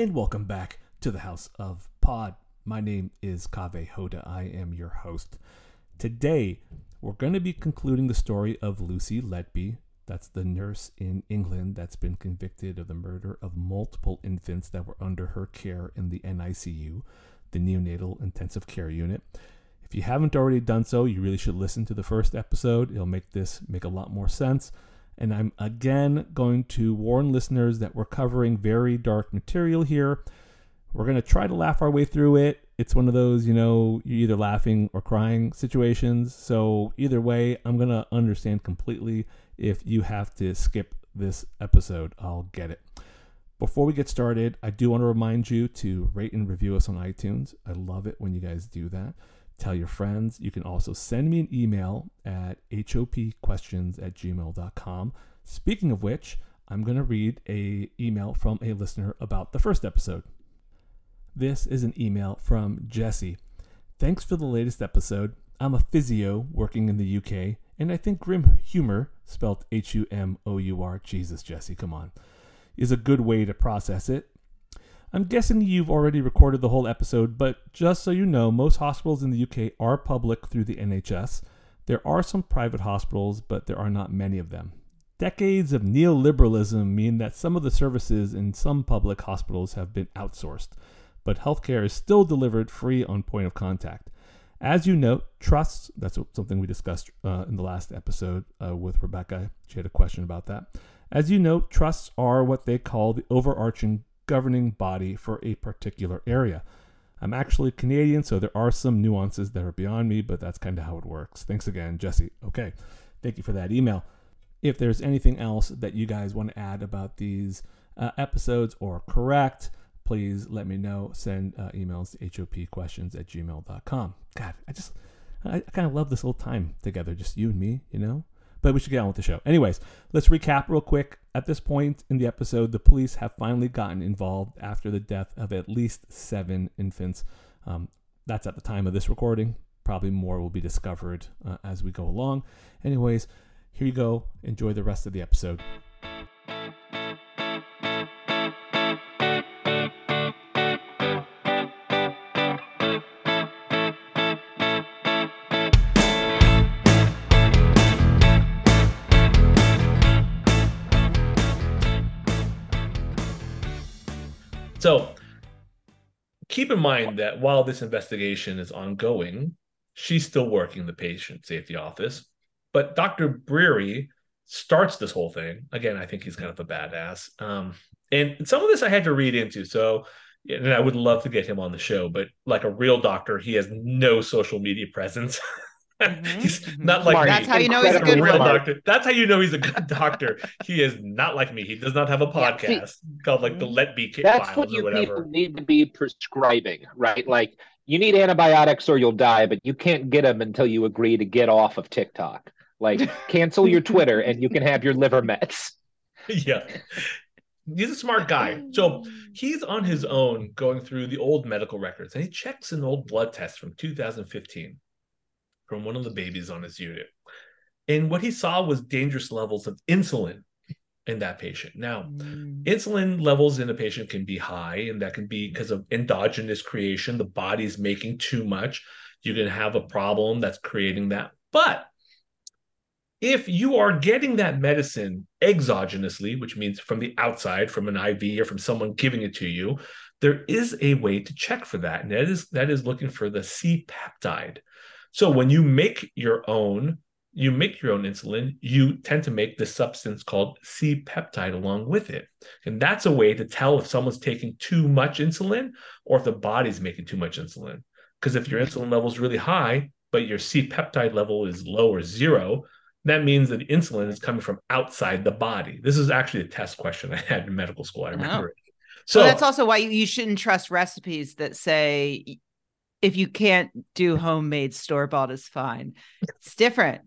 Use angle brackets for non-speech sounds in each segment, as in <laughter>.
And welcome back to the House of Pod. My name is Kaveh Hoda. I am your host. Today, we're going to be concluding the story of Lucy Letby. That's the nurse in England that's been convicted of the murder of multiple infants that were under her care in the NICU, the neonatal intensive care unit. If you haven't already done so, you really should listen to the first episode. It'll make this make a lot more sense. And I'm again going to warn listeners that we're covering very dark material here. We're going to try to laugh our way through it. It's one of those, you know, you're either laughing or crying situations. So, either way, I'm going to understand completely if you have to skip this episode. I'll get it. Before we get started, I do want to remind you to rate and review us on iTunes. I love it when you guys do that. Tell your friends. You can also send me an email at hopquestions at gmail.com. Speaking of which, I'm going to read a email from a listener about the first episode. This is an email from Jesse. Thanks for the latest episode. I'm a physio working in the UK, and I think grim humor, spelled H U M O U R, Jesus, Jesse, come on, is a good way to process it. I'm guessing you've already recorded the whole episode, but just so you know, most hospitals in the UK are public through the NHS. There are some private hospitals, but there are not many of them. Decades of neoliberalism mean that some of the services in some public hospitals have been outsourced, but healthcare is still delivered free on point of contact. As you note, trusts, that's something we discussed uh, in the last episode uh, with Rebecca. She had a question about that. As you note, trusts are what they call the overarching governing body for a particular area. I'm actually Canadian, so there are some nuances that are beyond me, but that's kind of how it works. Thanks again, Jesse. Okay, thank you for that email. If there's anything else that you guys want to add about these uh, episodes or correct, please let me know. Send uh, emails to hopquestions at gmail.com. God, I just, I, I kind of love this little time together, just you and me, you know? But we should get on with the show. Anyways, let's recap real quick. At this point in the episode, the police have finally gotten involved after the death of at least seven infants. Um, that's at the time of this recording. Probably more will be discovered uh, as we go along. Anyways, here you go. Enjoy the rest of the episode. Keep in mind that while this investigation is ongoing, she's still working the patient safety office. But Dr. Breary starts this whole thing. Again, I think he's kind of a badass. Um, and some of this I had to read into. So, and I would love to get him on the show, but like a real doctor, he has no social media presence. <laughs> Mm-hmm. he's not like Smart. me. That's how you know he's a good real doctor. That's how you know he's a good doctor. he is not like me. He does not have a podcast called like the Let Be Kit That's Files what or you whatever. people need to be prescribing, right? Like you need antibiotics or you'll die, but you can't get them until you agree to get off of TikTok. Like <laughs> cancel your Twitter and you can have your liver mets. <laughs> yeah. He's a smart guy. So he's on his own going through the old medical records and he checks an old blood test from 2015 from one of the babies on his unit. And what he saw was dangerous levels of insulin in that patient. Now, Mm. insulin levels in a patient can be high, and that can be because of endogenous creation. The body's making too much. You can have a problem that's creating that. But if you are getting that medicine exogenously, which means from the outside, from an IV or from someone giving it to you, there is a way to check for that. And that is that is looking for the C peptide. So when you make your own, you make your own insulin, you tend to make this substance called C peptide along with it. And that's a way to tell if someone's taking too much insulin or if the body's making too much insulin. Because if your insulin level is really high, but your C peptide level is low or zero, that means that insulin is coming from outside the body. This is actually a test question I had in medical school. I remember it. So well, that's also why you, you shouldn't trust recipes that say if you can't do homemade store bought is fine. It's different.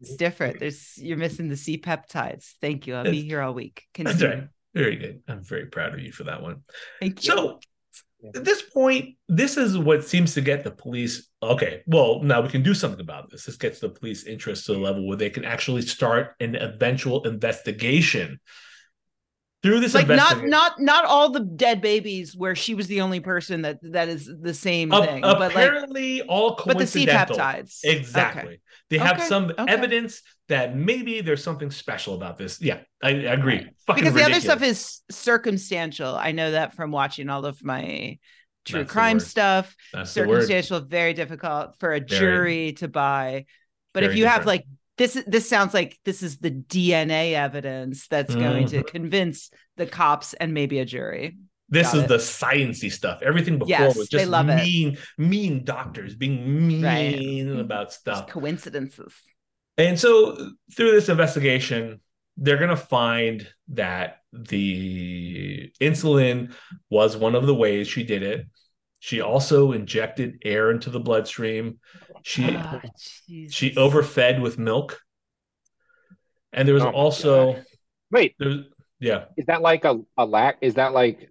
It's different. There's you're missing the C peptides. Thank you. I'll be here all week. That's right. Very good. I'm very proud of you for that one. Thank you. So at this point, this is what seems to get the police. Okay, well, now we can do something about this. This gets the police interest to the level where they can actually start an eventual investigation through this. like not not not all the dead babies where she was the only person that that is the same A- thing. But like apparently, all but the c-peptides Exactly. Okay. They have Okay, some okay. evidence that maybe there's something special about this. Yeah, I, I agree. Fucking because the other stuff is circumstantial. I know that from watching all of my true That's crime stuff. That's. Circumstantial, very difficult for a Very. jury to buy. But if you have like this, is- this sounds like this is the DNA evidence that's going to Mhm. convince the cops and maybe a jury. This Got is it. the sciency stuff. Everything before Yes, was just love it. mean, mean doctors being mean Right. about Just stuff. coincidences. And so through this investigation, they're going to find that the insulin was one of the ways she did it. She also injected air into the bloodstream. She Ah, she overfed with milk. And there was Oh also God. Wait, there was, yeah. is that like a, a lac? Is that like,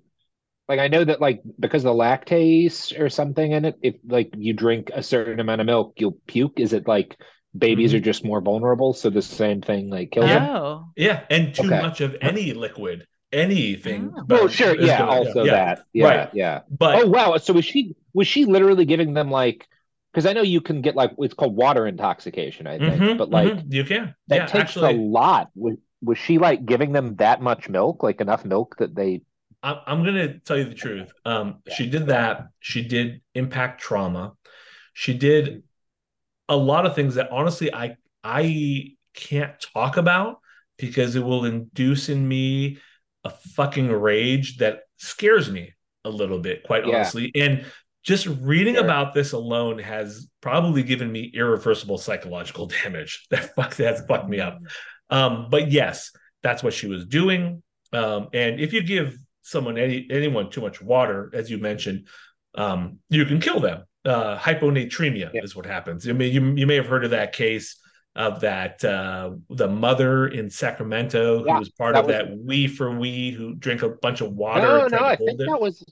like I know that like because of the lactase or something in it, if like you drink a certain amount of milk, you'll puke. Is it like babies Mhm. are just more vulnerable? So the same thing like kills them? Oh, Yeah, and too Okay. much of any liquid, anything. Oh. Well, sure, yeah. Also yeah. that, yeah, Right. yeah. But Oh wow! So was she was she literally giving them like? Because I know you can get like it's called water intoxication, I think, Mhm, but like mhm, you can. that yeah, takes a lot. Was, was she like giving them that much milk, like enough milk that they? I'm, I'm gonna tell you the truth. Um, Yeah. she did that. She did impact trauma. She did a lot of things that honestly I I can't talk about because it will induce in me a fucking rage that scares me a little bit, quite Yeah. honestly. And just reading Sure. about this alone has probably given me irreversible psychological <laughs> damage. That fuck that's fucked me up. Um, but yes, that's what she was doing. Um, and if you give someone any anyone too much water, as you mentioned, um, you can kill them. Uh, hyponatremia Yeah. is what happens. I mean, you you may have heard of that case of that uh, the mother in Sacramento who Yeah, was part that of was- that we for we who drank a bunch of water. No, no, I think it. that was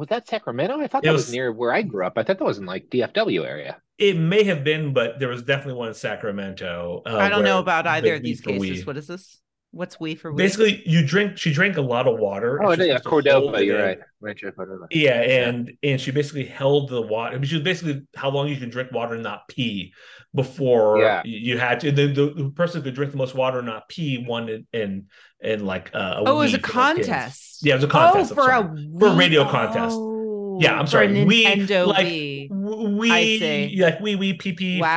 was that Sacramento. I thought It that was, was- near where I grew up. I thought that was in like DFW area. It may have been, but there was definitely one in Sacramento. uh, I don't know about either of these for we- cases. What is this? What's we for we? Basically, you drink. She drank a lot of water. Oh, and yeah, supposed Cordova. You're in. right. Rancho Cordova. Yeah, and and she basically held the water. I mean, she was basically how long you can drink water and not pee before Yeah. you had to. Then the, the person who could drink the most water and not pee won in in, in like uh, a oh, it was a for kids. contest. Yeah, it was a contest. Oh, for a sorry. For a radio contest. Oh, Yeah, I'm sorry. A Wii, like, Wii. We I see. like wee wee pee pee Wow.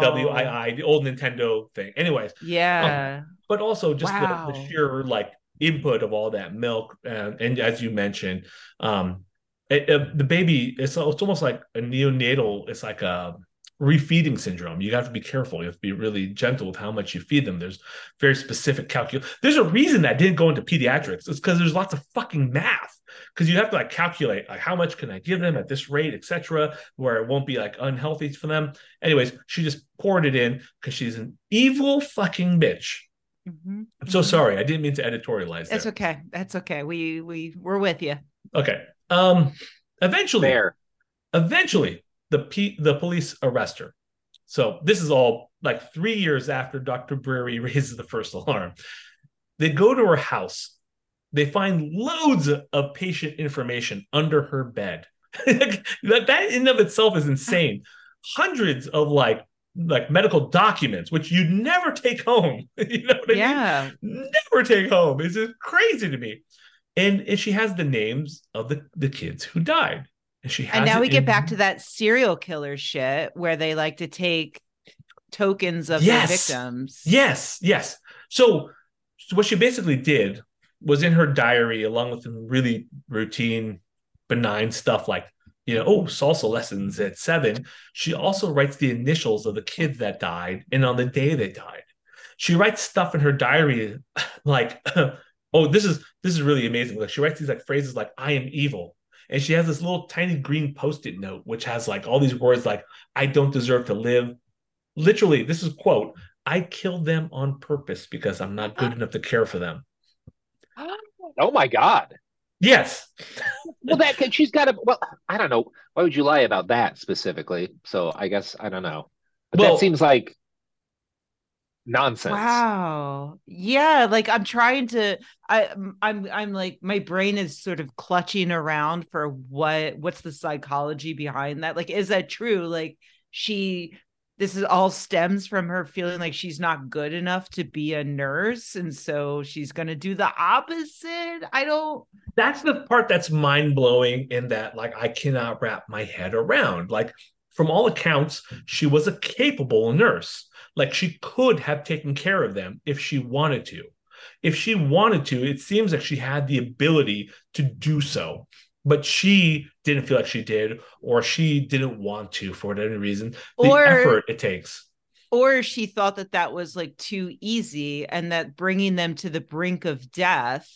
for a Wii W I I the old Nintendo thing. Anyways, Yeah. But also just the, Wow. the sheer like input of all that milk and, and as you mentioned um it, it- the baby it's, it's almost like a neonatal it's like a refeeding syndrome. You have to be careful. You have to be really gentle with how much you feed them. There's very specific calcul there's a reason that didn't go into pediatrics. It's because there's lots of fucking math. Because you have to like calculate like how much can i give them at this rate etc where it won't be like unhealthy for them. Anyways she just poured it in because she's an evil fucking bitch Mhm, I'm so mhm. sorry. I didn't mean to editorialize That's there. okay. That's okay. We we we're with you. Okay. Um eventually Fair. eventually the P- the police arrest her. So this is all like 3 years after Dr. Brewery <laughs> raises the first alarm. They go to her house. They find loads of patient information under her bed. <laughs> that, that in of itself is insane. <laughs> Hundreds of like like medical documents, which you'd never take home. <laughs> you know what I mean? Yeah. never take home. It's just crazy to me. And and she has the names of the, the kids who died. And she has And now we get back to that serial killer shit where they like to take tokens of Yes. their victims. Yes, yes. So, so what she basically did was in her diary, along with some really routine, benign stuff like, you know, oh, salsa lessons at seven. She also writes the initials of the kids that died and on the day they died. She writes stuff in her diary <laughs> like, <laughs> oh, this is this is really amazing. Like she writes these like phrases like "I am evil," and she has this little tiny green post-it note which has like all these words like "I don't deserve to live." Literally, this is quote. I killed them on purpose because I'm not good ah. enough to care for them. <gasps> Oh my God. Yes. Well, that could- she's got a. Well, I don't know. Why would you lie about that specifically? So I guess I don't know. But Well- that seems like nonsense. Wow. Yeah, like I'm trying to I I'm I'm like my brain is sort of clutching around for what what's the psychology behind that? Like is that true? Like she this is all stems from her feeling like she's not good enough to be a nurse and so she's going to do the opposite. I don't that's the part that's mind blowing in that like I cannot wrap my head around. Like from all accounts, she was a capable nurse. Like she could have taken care of them if she wanted to. If she wanted to, it seems like she had the ability to do so. But she didn't feel like she did, or she didn't want to for whatever reason. The Or- effort it takes. Or she thought that that was like too easy and that bringing them to the brink of death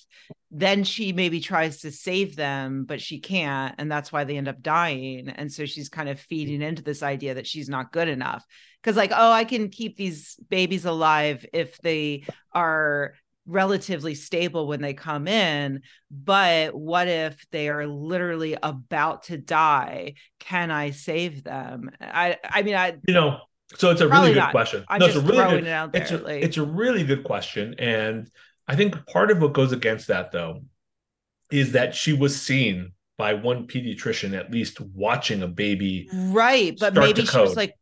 then she maybe tries to save them but she can't and that's why they end up dying. And so she's kind of mm-hmm. feeding into this idea that she's not good enough. Because like oh i can keep these babies alive if they are relatively stable when they come in but what if they are literally about to die? Can i save them? I i mean i You know, so it's a Probably really good not. question. I'm No, it's a really good, it it's a, like- it's a really good question. And I think part of what goes against that though is that she was seen by one pediatrician at least watching a baby right but maybe she was like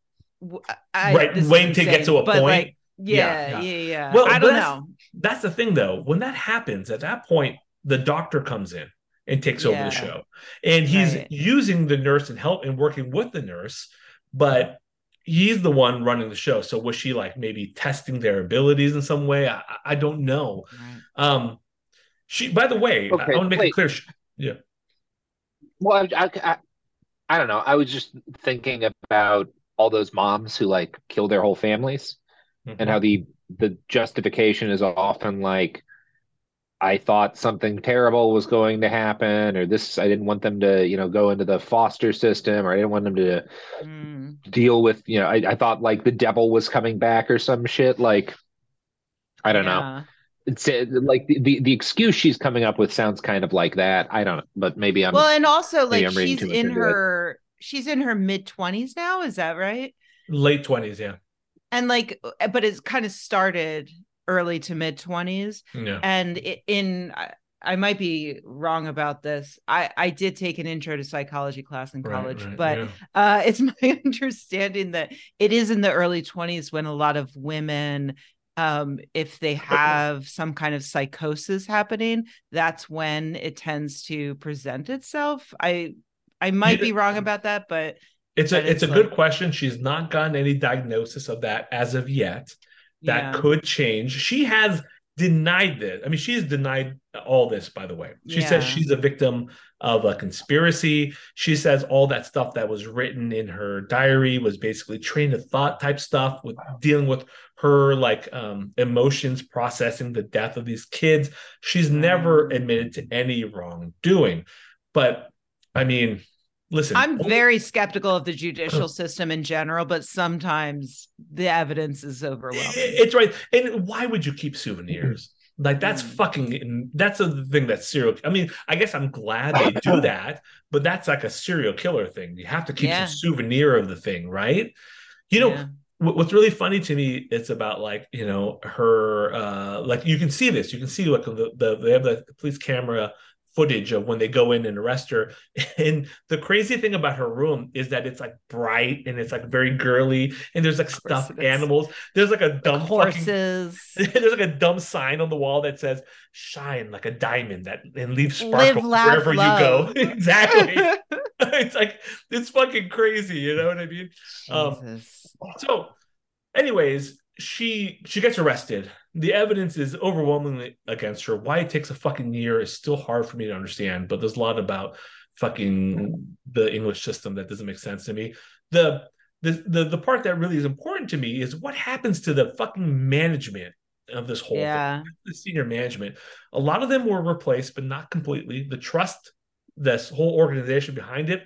Right, waiting to get to a point. like, Yeah, yeah yeah. yeah yeah, Well, i don't that's- know that's the thing though when that happens at that point the doctor comes in and takes over the show and he's Right. using the nurse and help and working with the nurse but he's the one running the show. So was she like maybe testing their abilities in some way? I, I- I don't know. Right. um she by the way i, Okay, want to make it clear she, yeah. Well, I, I, I, I don't know. I was just thinking about all those moms who like kill their whole families and how the the justification is often like I thought something terrible was going to happen or this I didn't want them to, you know, go into the foster system or I didn't want them to Mm. deal with, you know, I, I thought like the devil was coming back or some shit like I don't know. It's like the, the the excuse she's coming up with sounds kind of like that. I don't know, but maybe I'm well and also like I'm she's in into it. her she's in her mid 20s now is that right late 20s yeah and like but it's kind of started early to mid 20s yeah. And in I- might be wrong about this. I I did take an intro to psychology class in college, right, but yeah. uh, it's <laughs> my understanding that it is in the early 20s when a lot of women um if they have some kind of psychosis happening that's when it tends to present itself. I i might be wrong about that but it's a it's, it's a good question. She's not gotten any diagnosis of that as of yet that yeah. could change. She has denied this. I mean, she's denied all this, by the way. She says she's a victim of a conspiracy. She says all that stuff that was written in her diary was basically train of thought type stuff with dealing with her like um, emotions, processing the death of these kids. She's never Mm. admitted to any wrongdoing. But I mean, listen, I'm very skeptical of the judicial system in general, but sometimes the evidence is overwhelming. It's right. And why would you keep souvenirs? Like that's Mm. fucking that's the thing that's serial. I mean, I guess I'm glad they do <laughs> that, but that's like a serial killer thing. You have to keep Yeah. some souvenir of the thing, right? You know, Yeah. what's really funny to me it's about like you know her uh like you can see this you can see like the, the they have the police camera footage of when they go in and arrest her. <laughs> And the crazy thing about her room is that it's like bright and it's like very girly and there's like stuffed animals. There's like a dumb fucking Horses. <laughs> there's like a dumb sign on the wall that says shine like a diamond that and leave Live, sparkle laugh, wherever love. you go. <laughs> exactly. It's like it's fucking crazy you know what i mean? Um so anyways she she gets arrested. The evidence is overwhelmingly against her. Why it takes a fucking year is still hard for me to understand but there's a lot about fucking the english system that doesn't make sense to me. The the the, the part that really is important to me is what happens to the fucking management of this whole Yeah. thing the senior management. A lot of them were replaced but not completely. The trust this whole organization behind it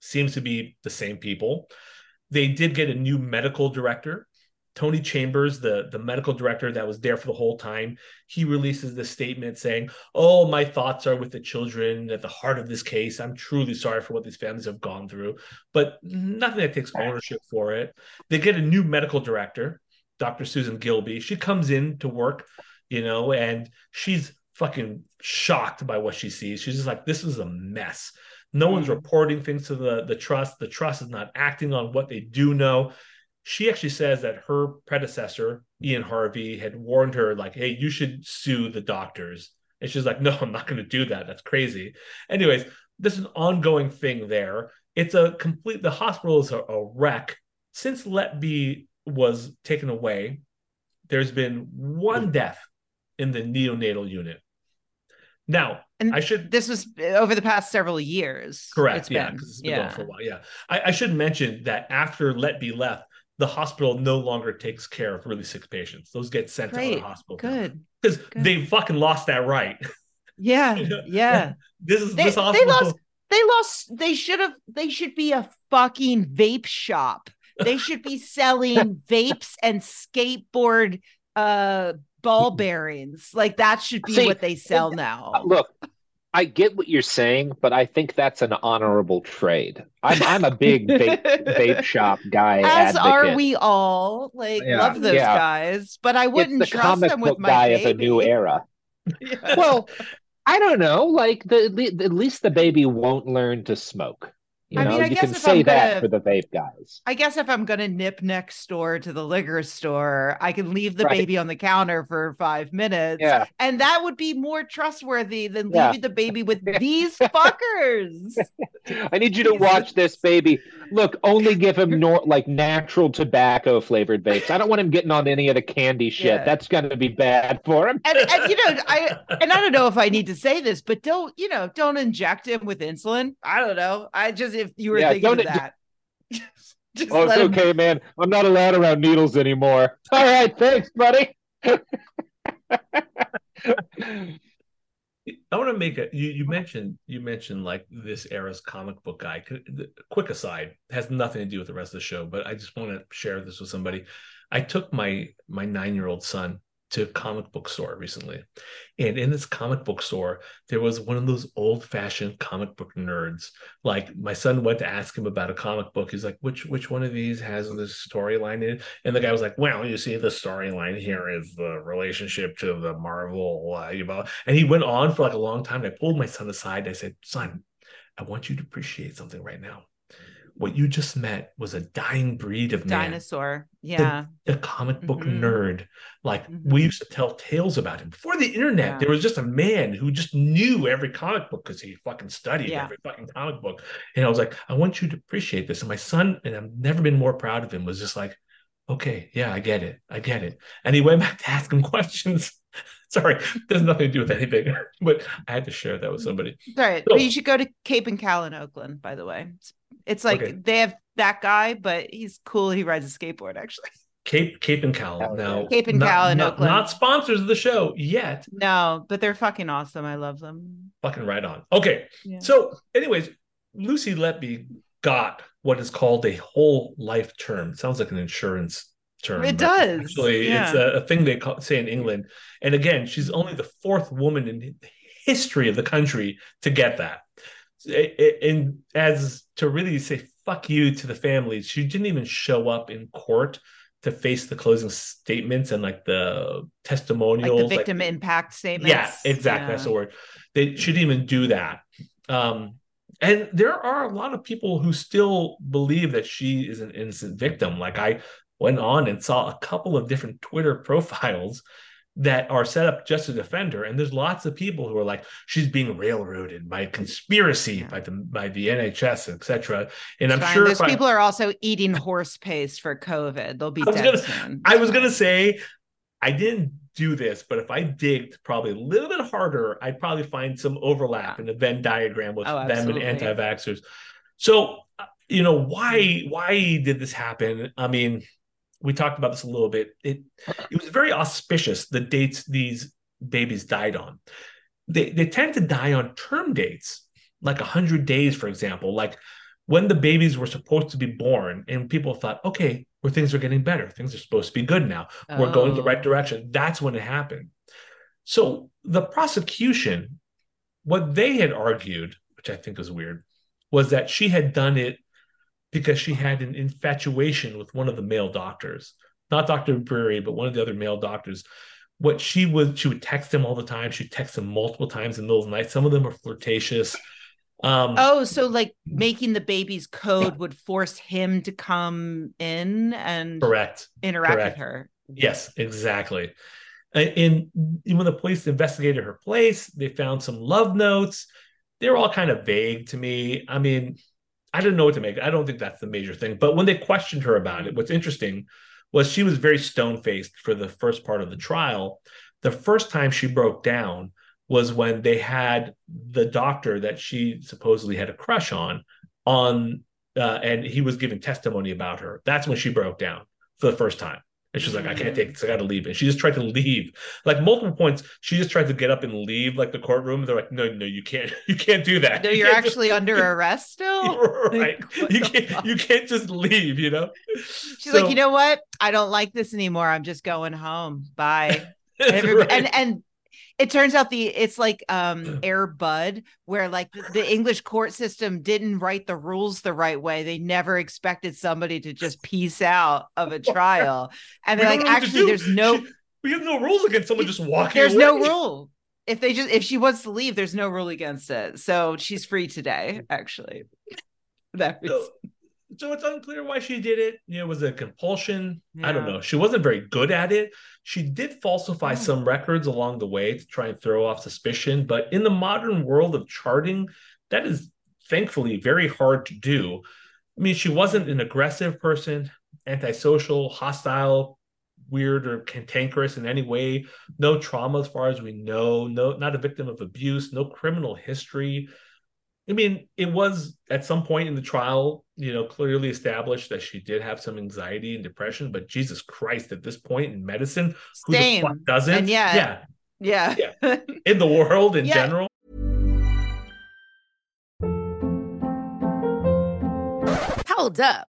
seems to be the same people. They did get a new medical director tony chambers the the medical director that was there for the whole time he releases this statement saying oh my thoughts are with the children at the heart of this case. I'm truly sorry for what these families have gone through. But nothing that takes ownership for it. They get a new medical director dr susan gilby. She comes in to work you know and she's fucking shocked by what she sees. She's just like this is a mess. No one's Mm. reporting things to the the trust. The trust is not acting on what they do know she actually says that her predecessor ian harvey had warned her like hey you should sue the doctors and she's like no i'm not going to do that that's crazy anyways this is an ongoing thing there it's a complete the hospital is a, a wreck since Letby was taken away there's been one death in the neonatal unit now And i should This was uh, over the past several years. Correct. It's yeah, because it's been yeah. going for a while. Yeah, I, I should mention that after Let Be left, the hospital no longer takes care of really sick patients. Those get sent to Great. other hospitals. Good. because they fucking lost that right. <laughs> Yeah. Yeah. <laughs> this is They- this they lost- They lost. They should have. They should be a fucking vape shop. They should be <laughs> selling vapes and skateboard uh ball bearings. Like that should be See, what they sell now. Look, I get what you're saying, but I think that's an honorable trade. I'm I'm a big vape, <laughs> vape shop guy. As are we all. Like Yeah, love those yeah. guys, but I wouldn't the trust comic them with book my guy baby. of a new era. <laughs> Yeah. Well, I don't know. Like the, the at least the baby won't learn to smoke. You I know, mean, I you guess can if say I'm that gonna- for the vape guys. I guess if I'm gonna nip next door to the liquor store, I can leave the Right. baby on the counter for five minutes. Yeah. And that would be more trustworthy than Yeah. leaving the baby with <laughs> these fuckers. I need you to watch this baby. Look, only give him <laughs> nor- like natural tobacco flavored vapes. I don't want him getting on any of the candy shit. Yeah. That's going to be bad for him. And and you know, <laughs> I and I don't know if I need to say this, but don't you know, don't inject him with insulin. I don't know. I just if you were Yeah, thinking of that. <laughs> just Oh, it's him okay, man. I'm not allowed around needles anymore. <laughs> All right, thanks, buddy. <laughs> I want to make a you you mentioned you mentioned like this era's comic book guy. Quick aside, has nothing to do with the rest of the show, but I just want to share this with somebody. I took my my nine year old son to a comic book store recently, and in this comic book store there was one of those old fashioned comic book nerds. Like my son went to ask him about a comic book. He's like, which which one of these has this storyline in it? And the guy was like, well, you see, the storyline here is the relationship to the Marvel, uh, you know. And he went on for like a long time. And I pulled my son aside. and I said, son, I want you to appreciate something right now. What you just met was a dying breed of man, dinosaur. Yeah. a comic book Mhm. nerd. Like Mhm. we used to tell tales about him before the internet. Yeah. There was just a man who just knew every comic book because he fucking studied Yeah. every fucking comic book. And I was like, I want you to appreciate this. And my son, and I've never been more proud of him, was just like, okay, yeah, I get it. I get it. And he went back to ask him <laughs> questions. Sorry, <laughs> there's nothing to do with anything, <laughs> but I had to share that with somebody. Sorry. So- But you should go to Cape and Cowl in Oakland, by the way. It's, it's like Okay. they have that guy, but he's cool. He rides a skateboard, actually. <laughs> Cape Cape and Cowl. Now. Cape and not, Cowl in not, Oakland. not sponsors of the show yet. No, but they're fucking awesome. I love them. Fucking right on. Okay. Yeah. So, anyways, Lucy Letby got what is called a whole life term. It sounds like an insurance term. It does. Actually, yeah. it's a, a, thing they call, say in England. And again, she's only the fourth woman in history of the country to get that. And as to really say fuck you to the families, she didn't even show up in court to face the closing statements and like the testimonials, like the victim like, impact statements. Yeah, exactly. Yeah. That's the word. They shouldn't even do that. Um, and there are a lot of people who still believe that she is an innocent victim. Like I went on and saw a couple of different Twitter <laughs> profiles that are set up just to defend her. And there's lots of people who are like, she's being railroaded by conspiracy yeah. by the by the NHS, etc. And I'm Fine. sure those people I, are also eating horse paste for COVID. They'll be <laughs> dead gonna, soon. I was gonna say I didn't do this, but if I digged probably a little bit harder, I'd probably find some overlap in the Venn diagram with oh, them and anti-vaxxers. So, uh, you know, why why did this happen? I mean, we talked about this a little bit. It it was very auspicious the dates these babies died on. They they tend to die on term dates, like hundred days, for example, like when the babies were supposed to be born, and people thought, okay, where things are getting better, things are supposed to be good now. Oh. We're going the oh. right oh. direction. That's when it happened. So the prosecution, what they had argued, which I think was weird, was that she had done it because she had an infatuation with one of the male doctors, not Dr. Breary, but one of the other male doctors. What she would, she would text him all the time. She'd text him multiple times in the middle of the night. Some of them are flirtatious. Um, oh, so like making the baby's code would force him to come in and correct interact correct. with her. Yes, exactly. And when the police investigated her place, they found some love notes. They were all kind of vague to me. I mean, I didn't know what to make. I don't think that's the major thing. But when they questioned her about it, what's interesting was she was very stone faced for the first part of the trial. The first time she broke down was when they had the doctor that she supposedly had a crush on on uh, and he was giving testimony about her. That's when she broke down for the first time. And she's like, I can't take this. I got to leave. And she just tried to leave. Like multiple points, she just tried to get up and leave like the courtroom. They're like, no, no, you can't. <laughs> You can't do that. No, you're you actually just, under <laughs> arrest still. <laughs> right. Like, you can't. Fuck? You can't just leave. You know. She's so, like, you know what? I don't like this anymore. I'm just going home. Bye. And, right. and and it turns out the it's like um <clears throat> Air Bud, where like the, English court system didn't write the rules the right way. They never expected somebody to just piece out of a trial, and they're like, actually, there's no. We have no rules against someone just walking. There's away. no rule. If they just if she wants to leave, there's no rule against it. So she's free today. Actually, <laughs> that so, so it's unclear why she did it. You know, was it compulsion? Yeah. I don't know. She wasn't very good at it. She did falsify oh. some records along the way to try and throw off suspicion, but in the modern world of charting, that is thankfully very hard to do. I mean, she wasn't an aggressive person, antisocial, hostile, weird or cantankerous in any way. No trauma as far as we know. No, not a victim of abuse. No criminal history. I mean, it was at some point in the trial, you know, clearly established that she did have some anxiety and depression, but Jesus Christ, at this point in medicine, who Same. the fuck doesn't? And yeah. Yeah. Yeah. yeah. <laughs> in the world in yeah. general. Hold up.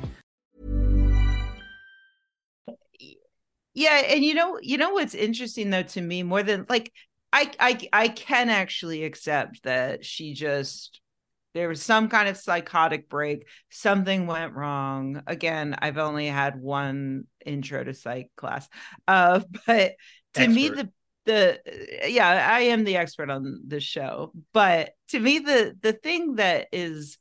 Yeah, and you know, you know what's interesting though to me more than like I I I can actually accept that she just there was some kind of psychotic break something went wrong again i've only had one intro to psych class uh <laughs> but to expert. me the the yeah i am the expert on this show but to me the the thing that is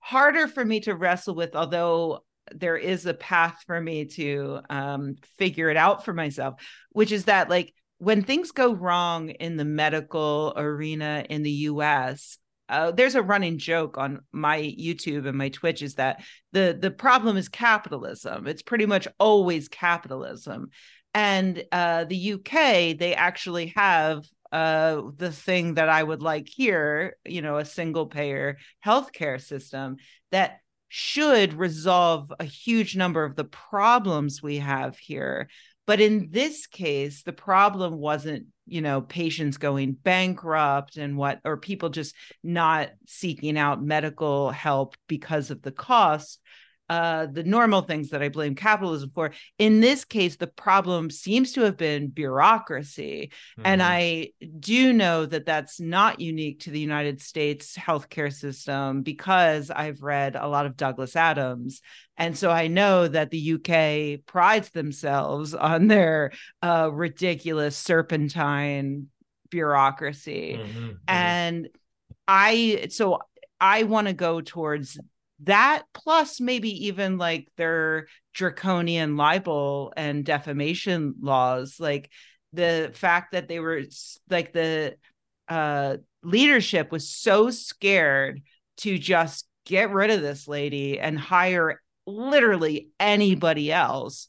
harder for me to wrestle with although there is a path for me to um figure it out for myself which is that like when things go wrong in the medical arena in the US uh, there's a running joke on my YouTube and my Twitch is that the the problem is capitalism. It's pretty much always capitalism, and uh, the UK they actually have uh, the thing that I would like here, you know, a single payer healthcare system that should resolve a huge number of the problems we have here. But in this case, the problem wasn't you know patients going bankrupt and what or people just not seeking out medical help because of the cost uh, the normal things that I blame capitalism for. In this case, the problem seems to have been bureaucracy. Mm-hmm. And I do know that that's not unique to the United States healthcare system because I've read a lot of Douglas Adams. And so I know that the UK prides themselves <laughs> on their uh, ridiculous serpentine bureaucracy. Mm-hmm. Mm-hmm. And I, so I want to go towards that plus maybe even like their draconian libel and defamation laws like the fact that they were like the uh leadership was so scared to just get rid of this lady and hire literally anybody else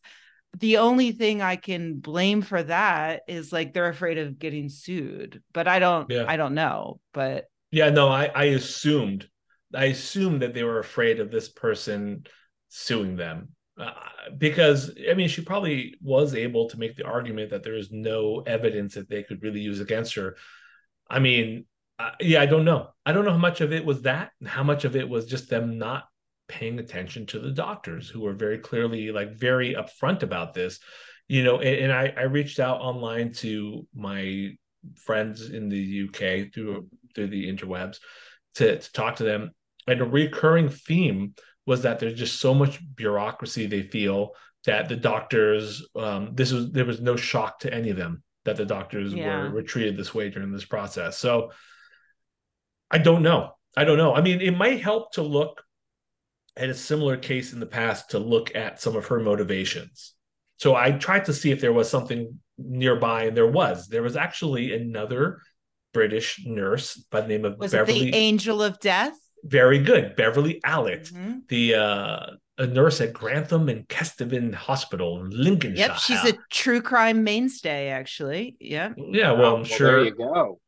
the only thing i can blame for that is like they're afraid of getting sued but i don't yeah. i don't know but yeah no i i assumed I assume that they were afraid of this person suing them uh, because I mean she probably was able to make the argument that there is no evidence that they could really use against her. I mean, uh, yeah, I don't know. I don't know how much of it was that, and how much of it was just them not paying attention to the doctors who were very clearly like very upfront about this. You know, and, and I, I reached out online to my friends in the UK through through the interwebs to, to talk to them and a recurring theme was that there's just so much bureaucracy they feel that the doctors um, this was there was no shock to any of them that the doctors yeah. were, were treated this way during this process. So i don't know. I don't know. I mean it might help to look at a similar case in the past to look at some of her motivations. So i tried to see if there was something nearby and there was. There was actually another british nurse by the name of was beverly the angel of death very good. Beverley Allitt, mm-hmm. the uh, a nurse at Grantham and Kesteven Hospital in Lincolnshire. Yep, she's a true crime mainstay, actually. Yeah. Yeah, well, I'm well, sure. There you go.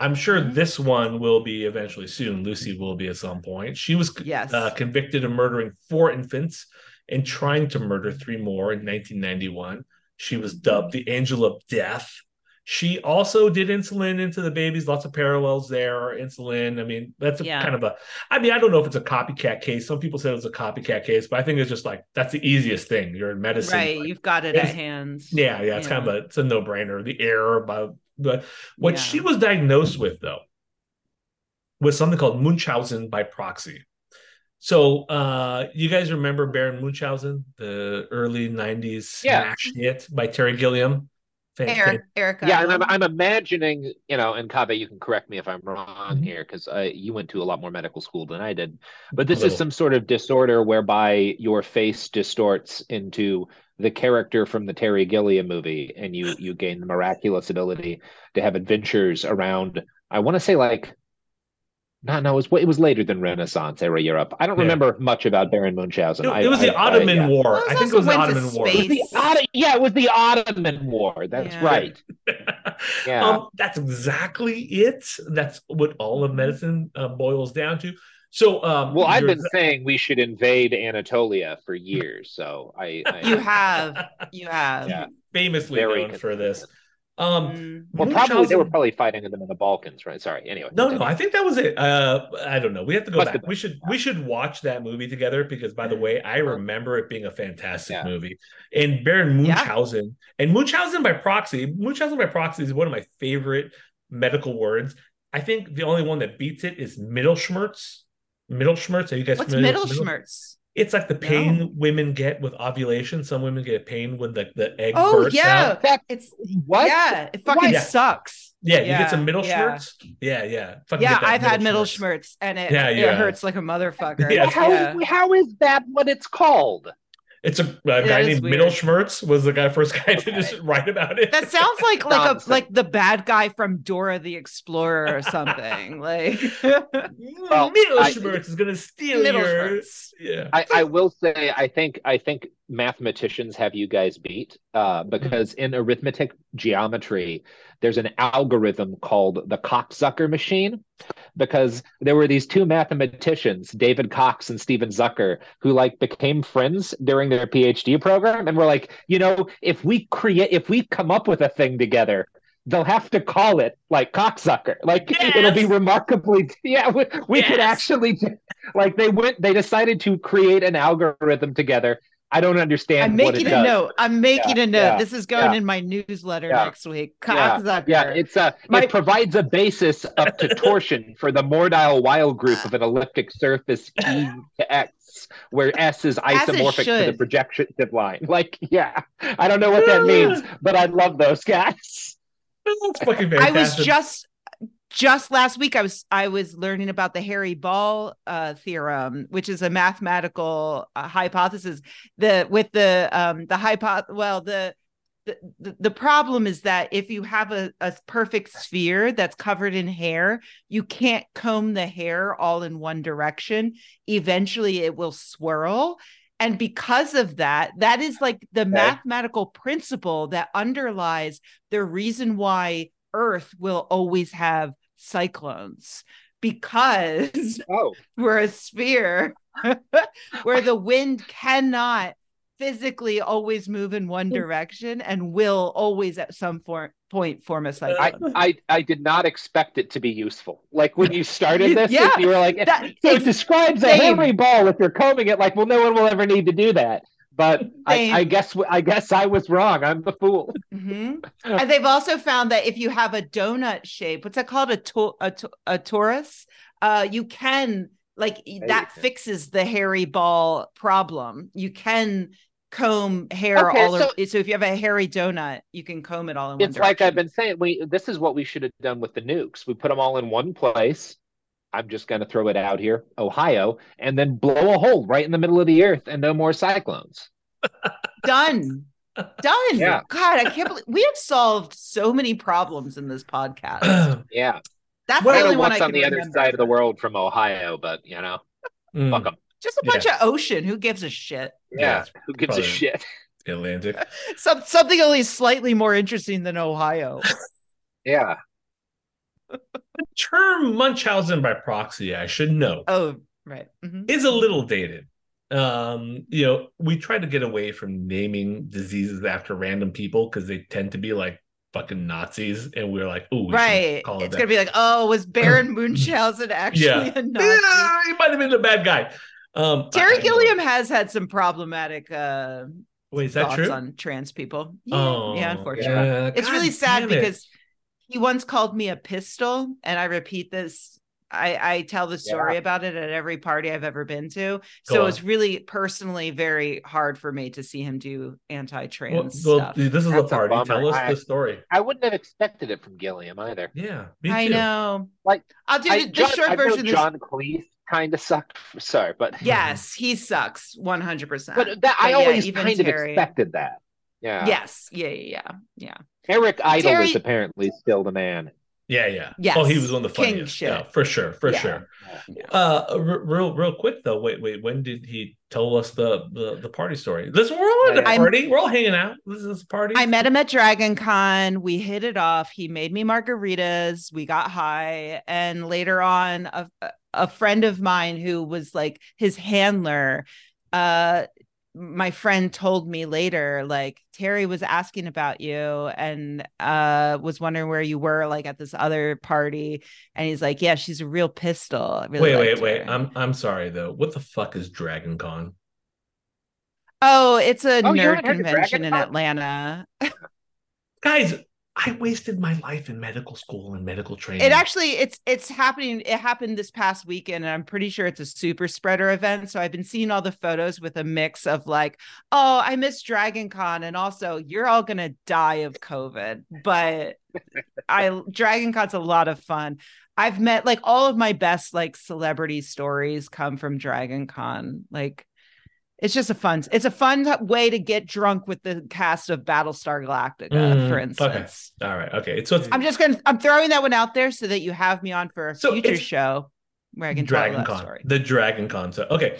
I'm sure mm-hmm. this one will be eventually soon. Lucy will be at some point. She was yes. uh, convicted of murdering four infants and trying to murder three more in 1991. She was dubbed the Angel of Death she also did insulin into the babies. Lots of parallels there. Insulin. I mean, that's a, yeah. kind of a. I mean, I don't know if it's a copycat case. Some people said it was a copycat case, but I think it's just like that's the easiest thing. You're in medicine, right? Like, You've got it at hands. Yeah, yeah. It's yeah. kind of a. It's a no brainer. The error about but what yeah. she was diagnosed with though was something called Munchausen by proxy. So uh you guys remember Baron Munchausen, the early 90s yeah. smash hit by Terry Gilliam? Eric, Erica. Yeah, and I'm, I'm imagining, you know, and Kaveh, you can correct me if I'm wrong mm-hmm. here because uh, you went to a lot more medical school than I did. But this is some sort of disorder whereby your face distorts into the character from the Terry Gilliam movie, and you you gain the miraculous ability to have adventures around. I want to say like no, no, it was it was later than Renaissance era Europe. I don't yeah. remember much about Baron Munchausen. It, it was the I, Ottoman I, War. I think it was the Ottoman War. It the, yeah, it was the Ottoman War. That's yeah. right. <laughs> yeah, um, that's exactly it. That's what all of medicine uh, boils down to. So, um, well, I've been saying we should invade Anatolia for years. So I, <laughs> you have, you have, yeah. famously Very known for this. Um, mm. well, probably they were probably fighting them in the Balkans, right? Sorry. Anyway, no, no, I think that was it. Uh, I don't know. We have to go Must back. We should we should watch that movie together because, by the way, I remember it being a fantastic yeah. movie. And Baron Munchausen yeah. and Munchausen by proxy. Munchausen by proxy is one of my favorite medical words. I think the only one that beats it is Mittelschmerz Middle schmerz. Are you guys What's familiar middle with schmerz? It's like the pain women get with ovulation. Some women get pain when the, the egg Oh bursts yeah, out. That it's what? yeah, it fucking Yeah. sucks. Yeah, you get some middle yeah. schmerz. Yeah, yeah. Fucking Yeah, get I've had middle schmerz. schmerz, and it, Yeah, it hurts like a motherfucker. Yeah. How, yeah. how is that what it's called? It's a, a guy named weird. Middle Schmerz was the guy first guy to just write about it. That sounds like like a like the bad guy from Dora the Explorer or something. <laughs> Like <laughs> Well, Middle I- is gonna steal middle your schmerz. yeah. I, I will say I think I think mathematicians have you guys beat? Uh, because in arithmetic geometry there's an algorithm called the cocksucker machine because there were these two mathematicians David Cox and Stephen Zucker who like became friends during their PhD program and were like you know if we create if we come up with a thing together they'll have to call it like cocksucker. Like it'll be remarkably yeah we, we could actually like they went they decided to create an algorithm together i don't understand I'm what making it a does. note. I'm making a note. yeah, this is going yeah. in my newsletter Yeah. next week. yeah, Cocksucker. yeah it's uh, a My- it provides a basis of <laughs> torsion for the Mordell-Weil group of an elliptic surface e to x where s is isomorphic to the should. projective line like yeah i don't know what that <laughs> means but i love those guys That's fucking I was just just last week I was I was learning about the hairy ball uh, theorem, which is a mathematical uh, hypothesis. The with the um the hypo well the the, the the problem is that if you have a, a perfect sphere that's covered in hair, you can't comb the hair all in one direction. Eventually, it will swirl. And because of that, that is like the mathematical principle that underlies the reason why Earth will always have cyclones because <laughs> oh we're a sphere <laughs> where the wind cannot physically always move in one hmm. direction and will always at some for- point form a I, cyclone. I I did not expect it to be useful. Like when you started <laughs> this, Yeah, you were like, that- so it describes a same. Ball if you're combing it. Like, well, no one will ever need to do that. But <laughs> I, I guess I guess I was wrong. I'm the fool. Mhm. <laughs> And they've also found that if you have a donut shape, what's that called? A to- a, to- a torus, uh, you can like that go. fixes the hairy ball problem. You can comb hair Okay, all so- over. So if you have a hairy donut, you can comb it all in one It's like. I've been saying. We this is what we should have done with the nukes. We put them all in one place. I'm just going to throw it out here, Ohio, and then blow a hole right in the middle of the earth, and no more cyclones. <laughs> done. Done. Yeah. God, I can't believe we have solved so many problems in this podcast. <clears throat> Yeah, That's I the don't only know one what's I on can the other side of the world from Ohio, but you know, Mm, fuck them. Just a bunch of ocean. Who gives a shit? Yeah, it's who gives a shit? Atlantic. <laughs> Some something only slightly more interesting than Ohio. <laughs> Yeah. The term Munchausen by proxy, I should know, Oh, right. Mhm. is a little dated. Um, you know, we try to get away from naming diseases after random people because they tend to be like fucking Nazis, and we're like, oh, Right. Call it It's that. gonna be like, oh, was <laughs> Baron Munchausen actually Yeah. a Nazi? Yeah, he might have been a bad guy. Um, Terry Gilliam has had some problematic uh Wait, is that thoughts true? on trans people. Yeah, Oh, yeah, unfortunately. yeah. It's God really sad it. because he once called me a pistol, and I repeat this. I, I tell the story about it at every party I've ever been to. Go So it's really personally very hard for me to see him do anti-trans well, stuff. dude, this is That's the a party. bummer. Tell us I- the story. I wouldn't have expected it from Gilliam either. Yeah, me I know. Like, I'll do I, the, the John, short I version. is- John Cleese kind of sucked. Sorry, but <laughs> yes, he sucks one hundred percent. but that I yeah, always even kind Terry- of expected that. Yeah. Yes, yeah, yeah, yeah, yeah. Eric Idle Terry- is apparently still the man. Yeah, yeah. Yes. Oh, he was one of the funniest. shit. Yeah, for sure, for Yeah. sure. Yeah. Uh, r- real, real quick though. Wait, wait. When did he tell us the the, the party story? Listen, we're all at a I'm- party. We're all hanging out. This is a party. I met him at Dragon Con. We hit it off. He made me margaritas. We got high. And later on, a, a friend of mine who was like his handler, uh, my friend told me later, like Terry was asking about you and uh was wondering where you were like at this other party. And he's like, Yeah, she's a real pistol. Really wait, wait, liked wait. her." I'm I'm sorry though. What the fuck is Dragon Con? oh, it's a Oh, nerd haven't heard of convention in Con? Atlanta. <laughs> Guys, I wasted my life in medical school and medical training. It actually it's it's happening. It happened this past weekend, and I'm pretty sure it's a super spreader event. So I've been seeing all the photos with a mix of like, oh, I miss Dragon Con, and also you're all gonna die of COVID. But I Dragon Con's a lot of fun. I've met like all of my best like celebrity stories come from Dragon Con. Like it's just a fun it's a fun way to get drunk with the cast of battlestar galactica Mm, for okay. instance All right. Okay. So it's i'm just gonna i'm throwing that one out there so that you have me on for a So future show where i can Dragon tell that Con. story The Dragon Con. So okay.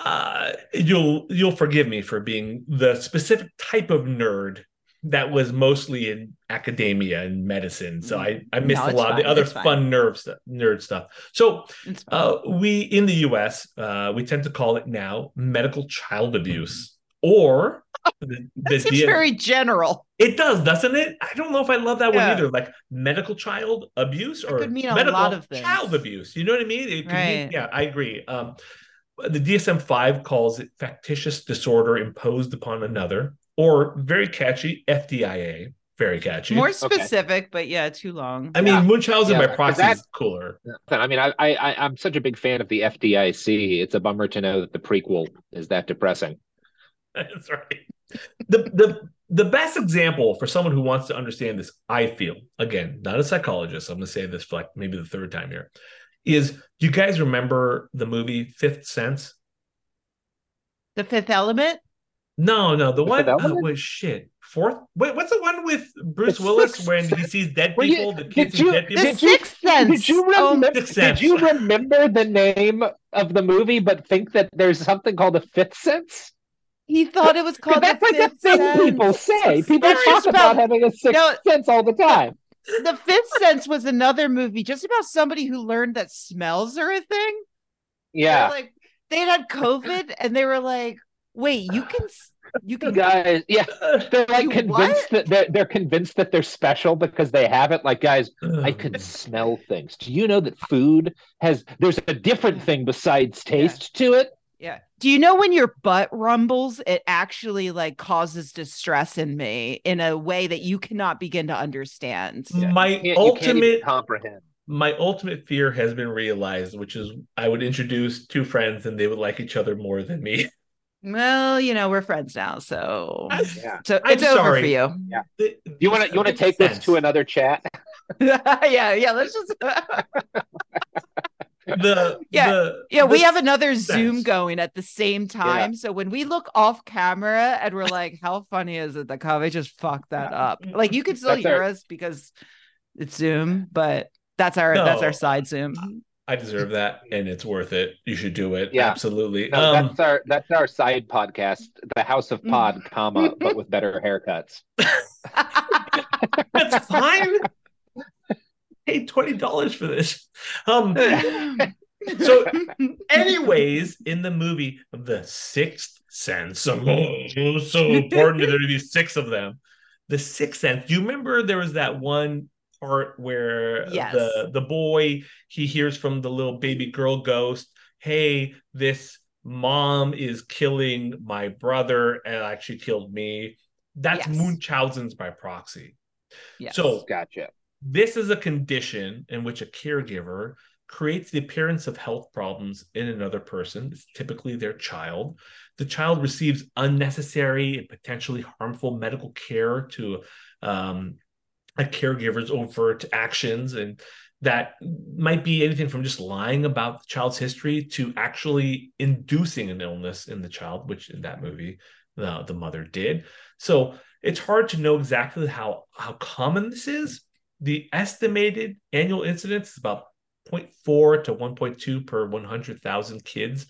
Uh you'll you'll forgive me for being the specific type of nerd that was mostly in academia and medicine. So I I missed No, a lot of the other It's fun nerve stuff, nerd stuff. So uh we in the US, uh we tend to call it now medical child abuse or the, <laughs> the that seems D- very general it does, doesn't it? I don't know if I love that one either. Like medical child abuse or could mean a medical lot of things. child abuse. You know what I mean? It could mean- Right. yeah, I agree. Um, the DSM five calls it factitious disorder imposed upon another, or very catchy FDIA. Very catchy. more specific but yeah too long I mean, Yeah. Munchausen Yeah, by 'cause proxy that- is cooler. I mean, I, I I'm such a big fan of the FDIC. It's a bummer to know that the prequel is that depressing. <laughs> That's right. The the the best example for someone who wants to understand this, I feel, again, not a psychologist, I'm gonna say this for like maybe the third time here, is do you guys remember the movie Fifth Sense? the fifth element No, no, the, The one Fifth oh, Element? wait, shit. Fourth wait, what's the one with Bruce The Willis Sixth when he sees dead Were you- people, the did kids you- see dead people? Did you- sixth sense Did you Oh, remember? Sixth did you remember the name of the movie, but think that there's something called a fifth sense? he thought it was called that's the like a fifth thing sense. people say. People That's talk just about, about- having a sixth No. sense all the time. the fifth sense was another movie just about somebody who learned that smells are a thing Yeah, They're like they had COVID and they were like, wait, you can you can guys. Yeah, <laughs> they're like You convinced that they're they're convinced that they're special because they have it. Like, guys, I can smell things. Do you know that food has? There's a different thing besides taste to it. Yeah. Do you know when your butt rumbles, it actually like causes distress in me in a way that you cannot begin to understand? My You can't- you can't ultimate comprehend. my ultimate fear has been realized, which is I would introduce two friends and they would like each other more than me. <laughs> Well, you know, we're friends now, so Yeah. so I'm it's over sorry. for you. Yeah. The- You want to you want to makes take this to another chat? <laughs> <laughs> yeah, yeah, let's just <laughs> the Yeah, the, Yeah, we have another Zoom going at the same time. So when we look off camera and we're like, how funny is it that Kaveh just fucked that up? Like you can still That's hear our- us because it's Zoom, but that's our that's our side Zoom. I deserve that, and it's worth it. You should do it. Yeah. Absolutely. No, um, that's our that's our side podcast, the House of Pod, comma, but with better haircuts. <laughs> that's fine. Paid twenty dollars for this. Um. So, <laughs> anyways, in the movie The Sixth Sense, oh, it was so important that there to be six of them. The Sixth Sense. Do you remember there was that one part where Yes. the the boy he hears from the little baby girl ghost, "Hey, this mom is killing my brother and actually killed me." That's Yes. Munchausen's by proxy. Yes. So Gotcha. this is a condition in which a caregiver creates the appearance of health problems in another person. It's typically their child. The child receives unnecessary and potentially harmful medical care to um, a caregiver's overt actions. And that might be anything from just lying about the child's history to actually inducing an illness in the child, which in that movie, the, the mother did. So it's hard to know exactly how, how common this is. The estimated annual incidence is about 0.4 to 1.2 per 100,000 kids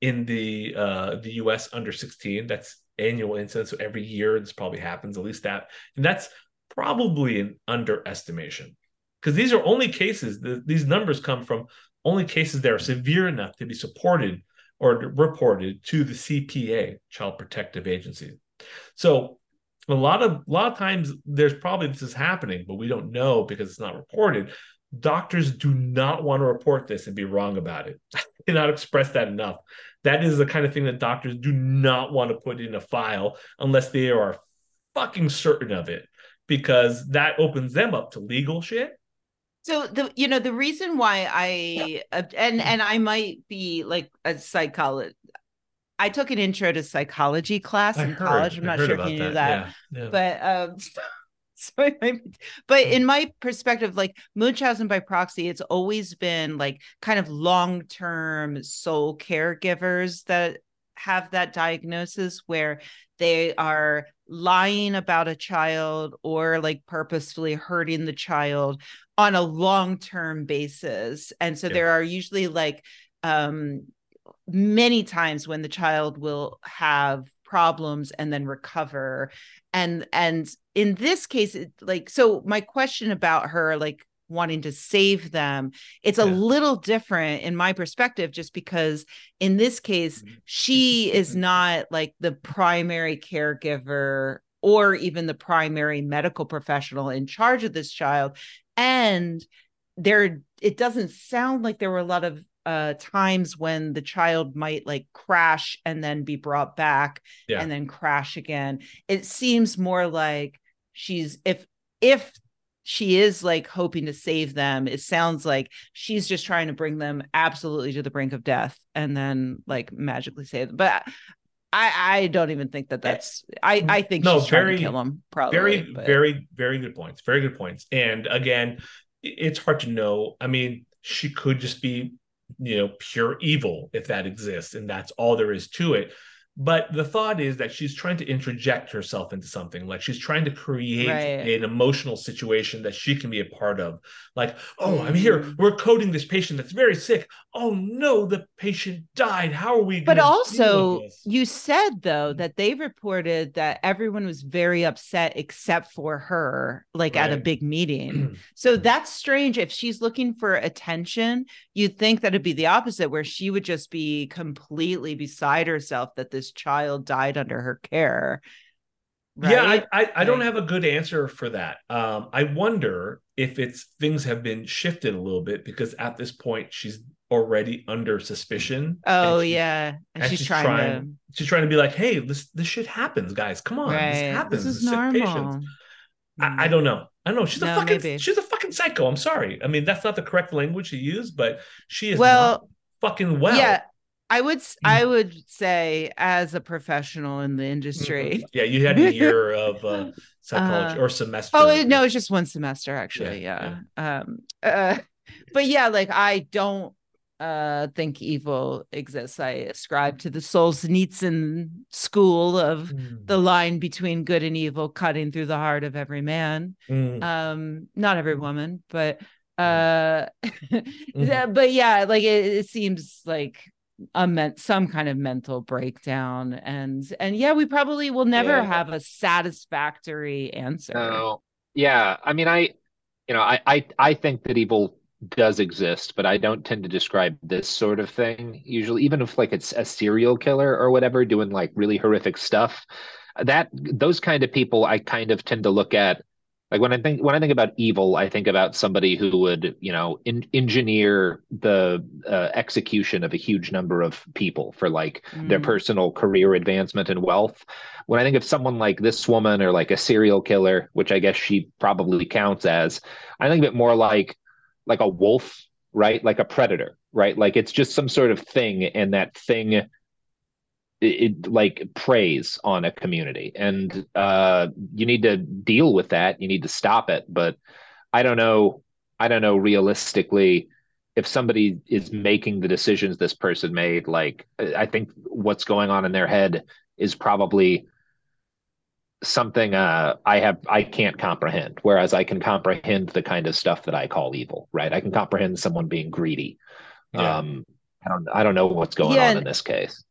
in the uh, the U.S. under 16. That's annual incidence. So every year this probably happens, at least that, and that's probably an underestimation because these are only cases. The, these numbers come from only cases that are severe enough to be supported or reported to the CPA, Child Protective Agency. So a lot of a lot of times there's probably this is happening, but we don't know because it's not reported. Doctors do not want to report this and be wrong about it. <laughs> I cannot express that enough. That is the kind of thing that doctors do not want to put in a file unless they are fucking certain of it. Because that opens them up to legal shit. So the you know the reason why I uh, and and I might be like a psychologist. I took an intro to psychology class I in heard- college. I'm I not sure if you knew that, Yeah, yeah. but um, <laughs> so it might but in my perspective, like Munchausen by proxy, it's always been like kind of long term soul caregivers that have that diagnosis where they are lying about a child or like purposefully hurting the child on a long term basis and so Yeah. there are usually like um many times when the child will have problems and then recover and and in this case it, like so my question about her like wanting to save them. It's a little different in my perspective just because in this case she is not like the primary caregiver or even the primary medical professional in charge of this child. And there it doesn't sound like there were a lot of uh times when the child might like crash and then be brought back Yeah. and then crash again. It seems more like she's if if she is like hoping to save them. It sounds like she's just trying to bring them absolutely to the brink of death and then like magically save them. But i i don't even think that eh, that's i i think No, she's trying very- to kill him probably very but- very very good points very good points. And again it's hard to know. I mean she could just be you know pure evil if that exists and that's all there is to it but the thought is that she's trying to interject herself into something like she's trying to create Right. an emotional situation that she can be a part of like oh i'm here Mm. we're coding this patient that's very sick oh no the patient died how are we but also you said though that they reported that everyone was very upset except for her like at a big meeting <clears throat> so that's strange if she's looking for attention you'd think that it'd be the opposite where she would just be completely beside herself that this child died under her care Yeah. I, I, I don't Right. have a good answer for that. Um, I wonder if it's things have been shifted a little bit because at this point she's already under suspicion. oh she- yeah and, and she's, she's trying, trying- She's trying to be like, hey, this this shit happens, guys. Come on, right this happens. this is sick normal patients." I, I don't know. I don't know. She's a fucking maybe. she's a fucking psycho. I'm sorry. I mean, that's not the correct language to use, but she is Well, fucking well. yeah i would Mm. i would say as a professional in the industry Yeah, you had a <laughs> year of uh, psychology Uh, or semester. Oh it- no, it's just one semester actually. Yeah, Yeah. Um uh <laughs> but yeah, like I don't uh think evil exists. I ascribe to the Solzhenitsyn school of Mm, the line between good and evil cutting through the heart of every man. mm, Um not every woman, but uh <laughs> Mm-hmm. yeah, but yeah, like it, it seems like a meant some kind of mental breakdown and and yeah we probably will never Yeah. have a satisfactory answer No. Yeah. I mean, I, you know, I, I, I think that evil does exist, but I don't tend to describe this sort of thing usually, even if like it's a serial killer or whatever doing like really horrific stuff. That those kind of people I kind of tend to look at like when I think when I think about evil, I think about somebody who would, you know, in, engineer the uh, execution of a huge number of people for like their Mm. personal career advancement and wealth. When I think of someone like this woman or like a serial killer, which I guess she probably counts as, I think of it more like like a wolf, right? Like a predator, right? Like it's just some sort of thing, and that thing it, it like preys on a community, and uh, you need to deal with that. You need to stop it. But I don't know. I don't know realistically if somebody is making the decisions this person made. Like I think what's going on in their head is probably something uh, I have I can't comprehend. Whereas I can comprehend the kind of stuff that I call evil, right? I can comprehend someone being greedy. Yeah. Um, I don't I don't know what's going Yeah, on and- in this case.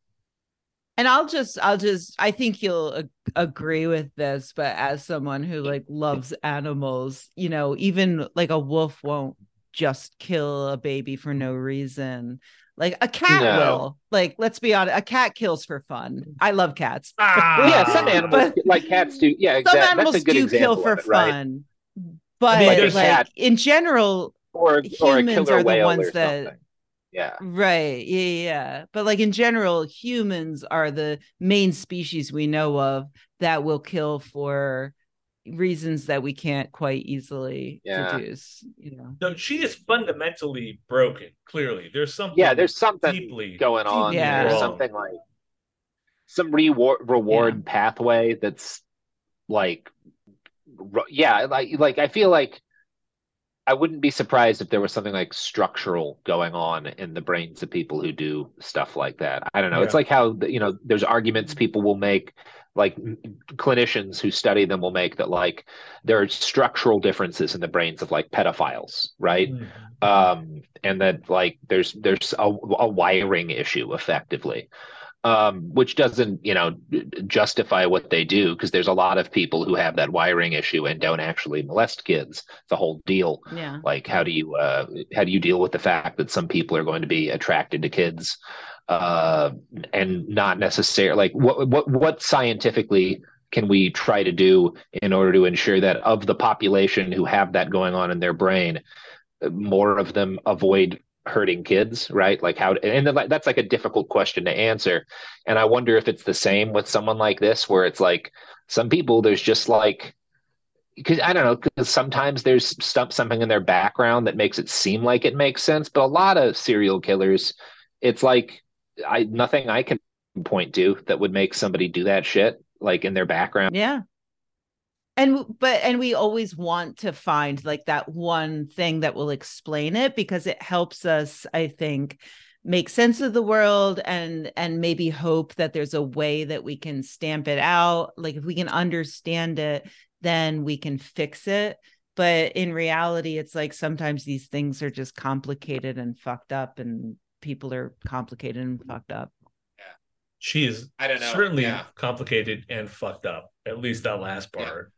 and i'll just i'll just i think you'll ag- agree with this but as someone who like loves animals you know even like a wolf won't just kill a baby for no reason like a cat No. will like let's be honest a cat kills for fun i love cats Ah, yeah, some animals but- like cats do. Yeah, some exactly. animals That's a good do kill for of it, right? fun but mean, like there's- cat- in general Or or Humans killer are the ones that- something. Yeah. Right. Yeah, yeah, yeah. But like in general, humans are the main species we know of that will kill for reasons that we can't quite easily Yeah. deduce. You know, No, she is fundamentally broken. Clearly, there's something. Yeah, there's something deeply going on. Yeah. There's something like some reward reward pathway that's like yeah, like like I feel like I wouldn't be surprised if there was something like structural going on in the brains of people who do stuff like that. I don't know. It's like how you know there's arguments people will make like clinicians who study them will make that like there are structural differences in the brains of like pedophiles, right? Mhm. um, and that like there's there's a, a wiring issue effectively, um, which doesn't you know justify what they do because there's a lot of people who have that wiring issue and don't actually molest kids. the whole deal. yeah. Like how do you uh, how do you deal with the fact that some people are going to be attracted to kids uh, and not necessarily like what what what scientifically can we try to do in order to ensure that of the population who have that going on in their brain more of them avoid hurting kids right? Like how and that's like a difficult question to answer. And i wonder if it's the same with someone like this where it's like some people there's just like because i don't know because sometimes there's stuff something in their background that makes it seem like it makes sense but a lot of serial killers it's like i nothing i can point to that would make somebody do that shit like in their background Yeah. And but and we always want to find like that one thing that will explain it because it helps us, I think, make sense of the world and and maybe hope that there's a way that we can stamp it out. Like if we can understand it, then we can fix it. But in reality, it's like sometimes these things are just complicated and fucked up and people are complicated and fucked up. Yeah. She is I don't know. certainly Yeah. complicated and fucked up. At least that last Yeah. part.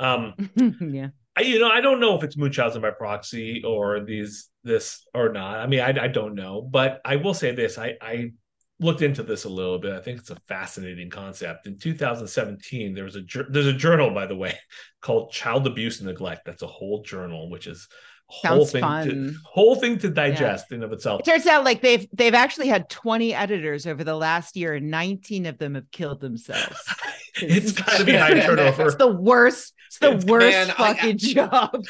Um, <laughs> yeah. I, you know, I don't know if it's Munchausen by proxy or these this or not. I mean, I, I don't know, but I will say this: I, I looked into this a little bit. I think it's a fascinating concept. In 2017, there was a there's a journal, by the way, <laughs> called Child Abuse and Neglect. That's a whole journal, which is a whole Sounds thing to whole thing to digest in of itself. It turns out like they've they've actually had 20 editors over the last year, and 19 of them have killed themselves. <laughs> it's got to be high <laughs> turnover. It's the worst. It's the It's- worst Man, I- fucking <laughs> job.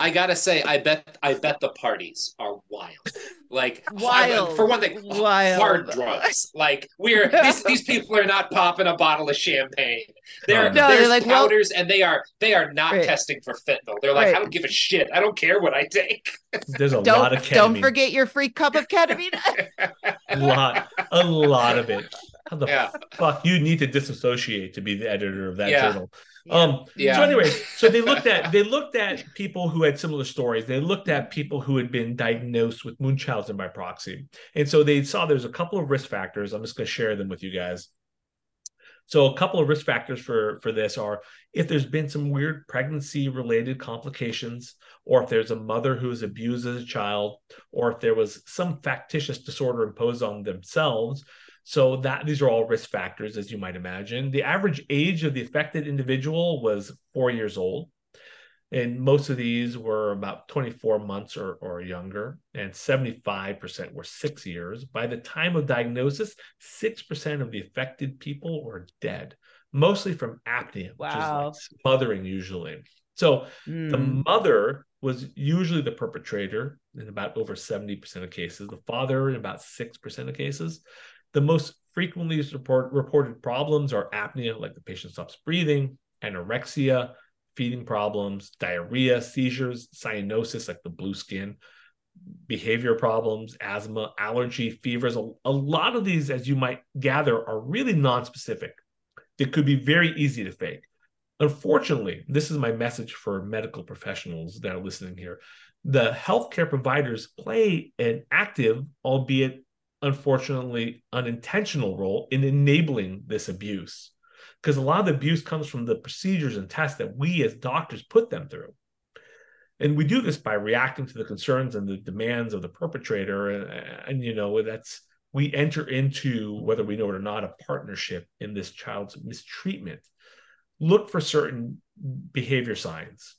I gotta say, I bet I bet the parties are wild. Like Wild. for one thing, Wild. hard drugs. Like we're <laughs> these, these people are not popping a bottle of champagne. They're No, they're there's like, well- powders and they are they are not Right. testing for fentanyl. They're like, Right. I don't give a shit. I don't care what I take. <laughs> There's a lot Don't of ketamine. don't forget your free cup of ketamine. a <laughs> lot, a lot of it. How the Yeah. fuck you need to disassociate to be the editor of that Yeah. journal? Um, Yeah. So anyway, so they looked at <laughs> they looked at people who had similar stories. They looked at people who had been diagnosed with Munchausen by proxy, and so they saw there's a couple of risk factors. I'm just going to share them with you guys. So a couple of risk factors for for this are if there's been some weird pregnancy related complications or if there's a mother who was abused as a child or if there was some factitious disorder imposed on themselves so that these are all risk factors as you might imagine the average age of the affected individual was 4 years old and most of these were about 24 months or, or younger and 75% were 6 years by the time of diagnosis 6% of the affected people were dead mostly from apnea Wow. which is like smothering usually so the Mm. mother was usually the perpetrator in about over 70% of cases, the father in about 6% of cases. The most frequently report, reported problems are apnea, like the patient stops breathing, anorexia, feeding problems, diarrhea, seizures, cyanosis, like the blue skin, behavior problems, asthma, allergy, fevers. A, a lot of these, as you might gather, are really non-specific. They could be very easy to fake. Unfortunately, this is my message for medical professionals that are listening here. The healthcare providers play an active, albeit unfortunately unintentional role in enabling this abuse. Because a lot of the abuse comes from the procedures and tests that we as doctors put them through. And we do this by reacting to the concerns and the demands of the perpetrator. And, and you know, that's we enter into, whether we know it or not, a partnership in this child's mistreatment look for certain behavior signs.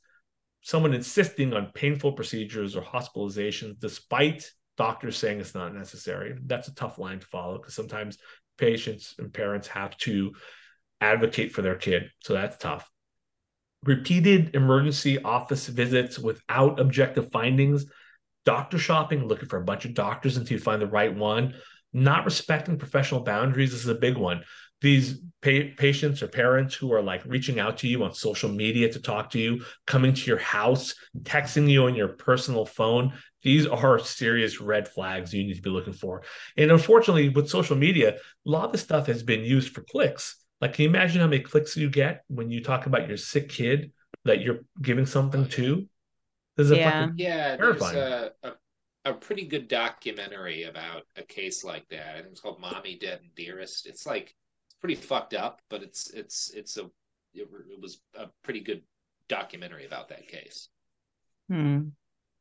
Someone insisting on painful procedures or hospitalizations despite doctors saying it's not necessary. That's a tough line to follow because sometimes patients and parents have to advocate for their kid. So that's tough. repeated emergency office visits without objective findings, doctor shopping, looking for a bunch of doctors until you find the right one, not respecting professional boundaries this is a big one. These pa- patients or parents who are like reaching out to you on social media to talk to you, coming to your house, texting you on your personal phone. These are serious red flags you need to be looking for. And unfortunately, with social media, a lot of the stuff has been used for clicks. Like, can you imagine how many clicks you get when you talk about your sick kid that you're giving something to? This is a Yeah. fucking Yeah, there's Terrifying. a, a a pretty good documentary about a case like that. And it's called "Mommy Dead and Dearest." It's like it's pretty fucked up, but it's it's it's a it, it was a pretty good documentary about that case. Hmm.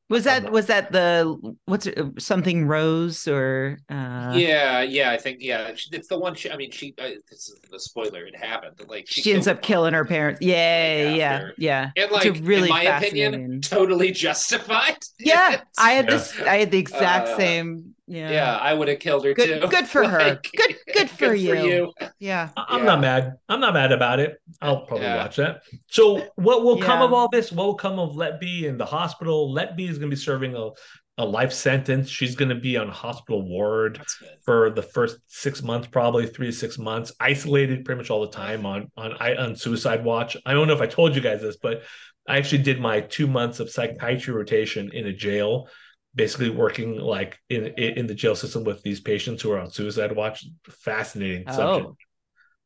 Was that was that the what's it, something Rose or uh yeah, yeah, I think yeah, it's the one. She, I mean, she. Uh, this is the spoiler. It happened. Like she, ends up killing her parents. Yeah, Like, yeah, after. yeah. And like, it's really in my opinion, totally <laughs> justified. Yeah, I had this. I had the exact Uh, same. Yeah, Yeah, I would have killed her Good- too. good for <laughs> her. Like, Good- <laughs> good for you. yeah. I- I'm Yeah. not mad. I'm not mad about it. I'll probably Yeah. watch that. So, what will come of all this? What will come of Letby in the hospital? Letby is going to be serving a, a life sentence. She's going to be on a hospital ward for the first six months, probably three to six months, isolated pretty much all the time on on I- on suicide watch. I don't know if I told you guys this, but I actually did my two months of psychiatry rotation in a jail, basically working like in in the jail system with these patients who are on suicide watch. Fascinating subject. Oh,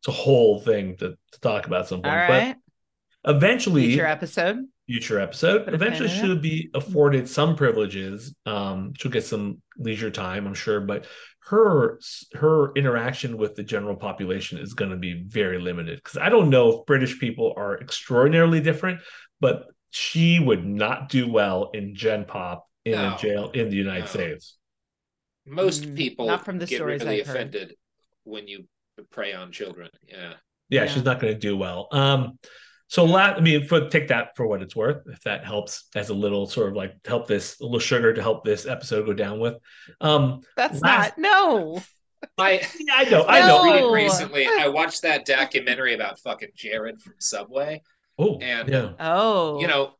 It's a whole thing to, to talk about at some point. right. But eventually, Future episode. future episode. Put Eventually, she'll be afforded some privileges. Um, she'll get some leisure time, I'm sure, but her her interaction with the general population is going to be very limited because I don't know if British people are extraordinarily different, but she would not do well in Gen Pop in No. a jail in the United No. States. Most Mm, people not from the get stories really I've heard. offended when you prey on children. Yeah. Yeah, Yeah. she's not going to do well. Um, so la I mean, for take that for what it's worth, if that helps as a little sort of like help this a little sugar to help this episode go down with. Um, That's Last- not no. I <laughs> I know, I I know. No. recently. I watched that documentary about fucking Jared from Subway. Oh, And- yeah, Oh, You know,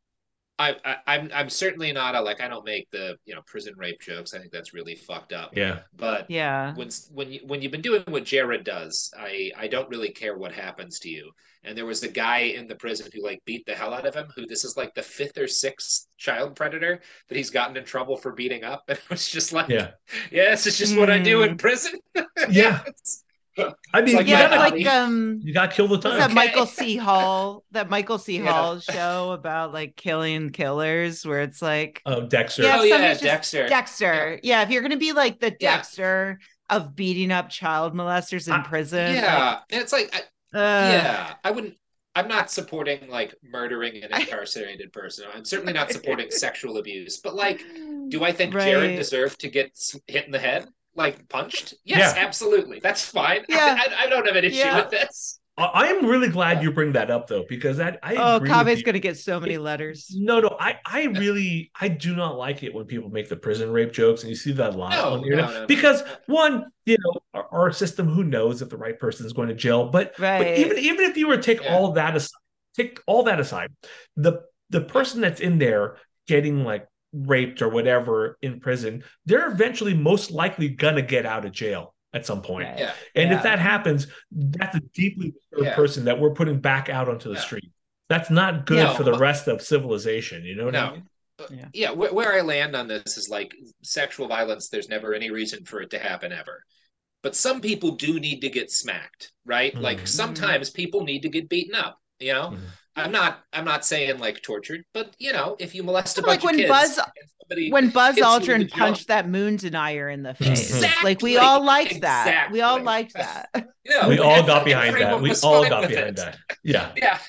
I, I I'm I'm certainly not a like I don't make the you know prison rape jokes. I think that's really fucked up. yeah, But yeah. when when you when you've been doing what Jared does, I I don't really care what happens to you. And there was the guy in the prison who like beat the hell out of him. Who this is like the fifth or sixth child predator that he's gotten in trouble for beating up. <laughs> And it was just like, yeah, <laughs> yeah, this is just what I do Mm. in prison. <laughs> yeah. It's- I mean, like you Yeah, my gotta, like um you got to kill the time. that Okay. Michael C. Hall? That Michael C. Yeah. Hall show about like killing killers, where it's like Oh, Dexter. Yeah, oh yeah, just- Dexter. Dexter. Yeah, if you're gonna be like the Yeah. Dexter of beating up child molesters in I- prison, Yeah, and it's like, I, uh, yeah, I wouldn't. I'm not supporting like murdering an incarcerated person. I'm certainly not <laughs> supporting sexual abuse. But like, do I think Jared deserved to get hit in the head, like punched? Yes, Yeah. absolutely. That's fine. <laughs> Yeah. I, I don't have an issue Yeah. with this. I, I am really glad you bring that up though, because that I Oh, agree with gonna get so many letters. No, no, I, I really, I do not like it when people make the prison rape jokes, and you see that a lot No, on the internet. no, no, no. because one, you know, our, our system, who knows if the right person is going to jail? But, but even even if you were to take Yeah. all that aside, take all that aside, the the person that's in there getting like raped or whatever in prison, they're eventually most likely gonna get out of jail at some point. Right. Yeah, And Yeah. if that happens, that's a deeply disturbed Yeah. person that we're putting back out onto the Yeah. street. That's not good Yeah. for the rest of civilization. You know what I no. mean? Yeah. Yeah, where, where I land on this is like sexual violence. There's never any reason for it to happen ever. But some people do need to get smacked, right? Like Mhm. sometimes people need to get beaten up. You know, Mhm. I'm not. I'm not saying like tortured, but you know, if you molest a Like bunch when of kids, Buzz- and somebody When Buzz hits you with Aldrin punched that moon denier in the face, Exactly. like we all liked that. We all liked that. Yeah, we all got behind that. We all got behind it. that. Yeah. Yeah.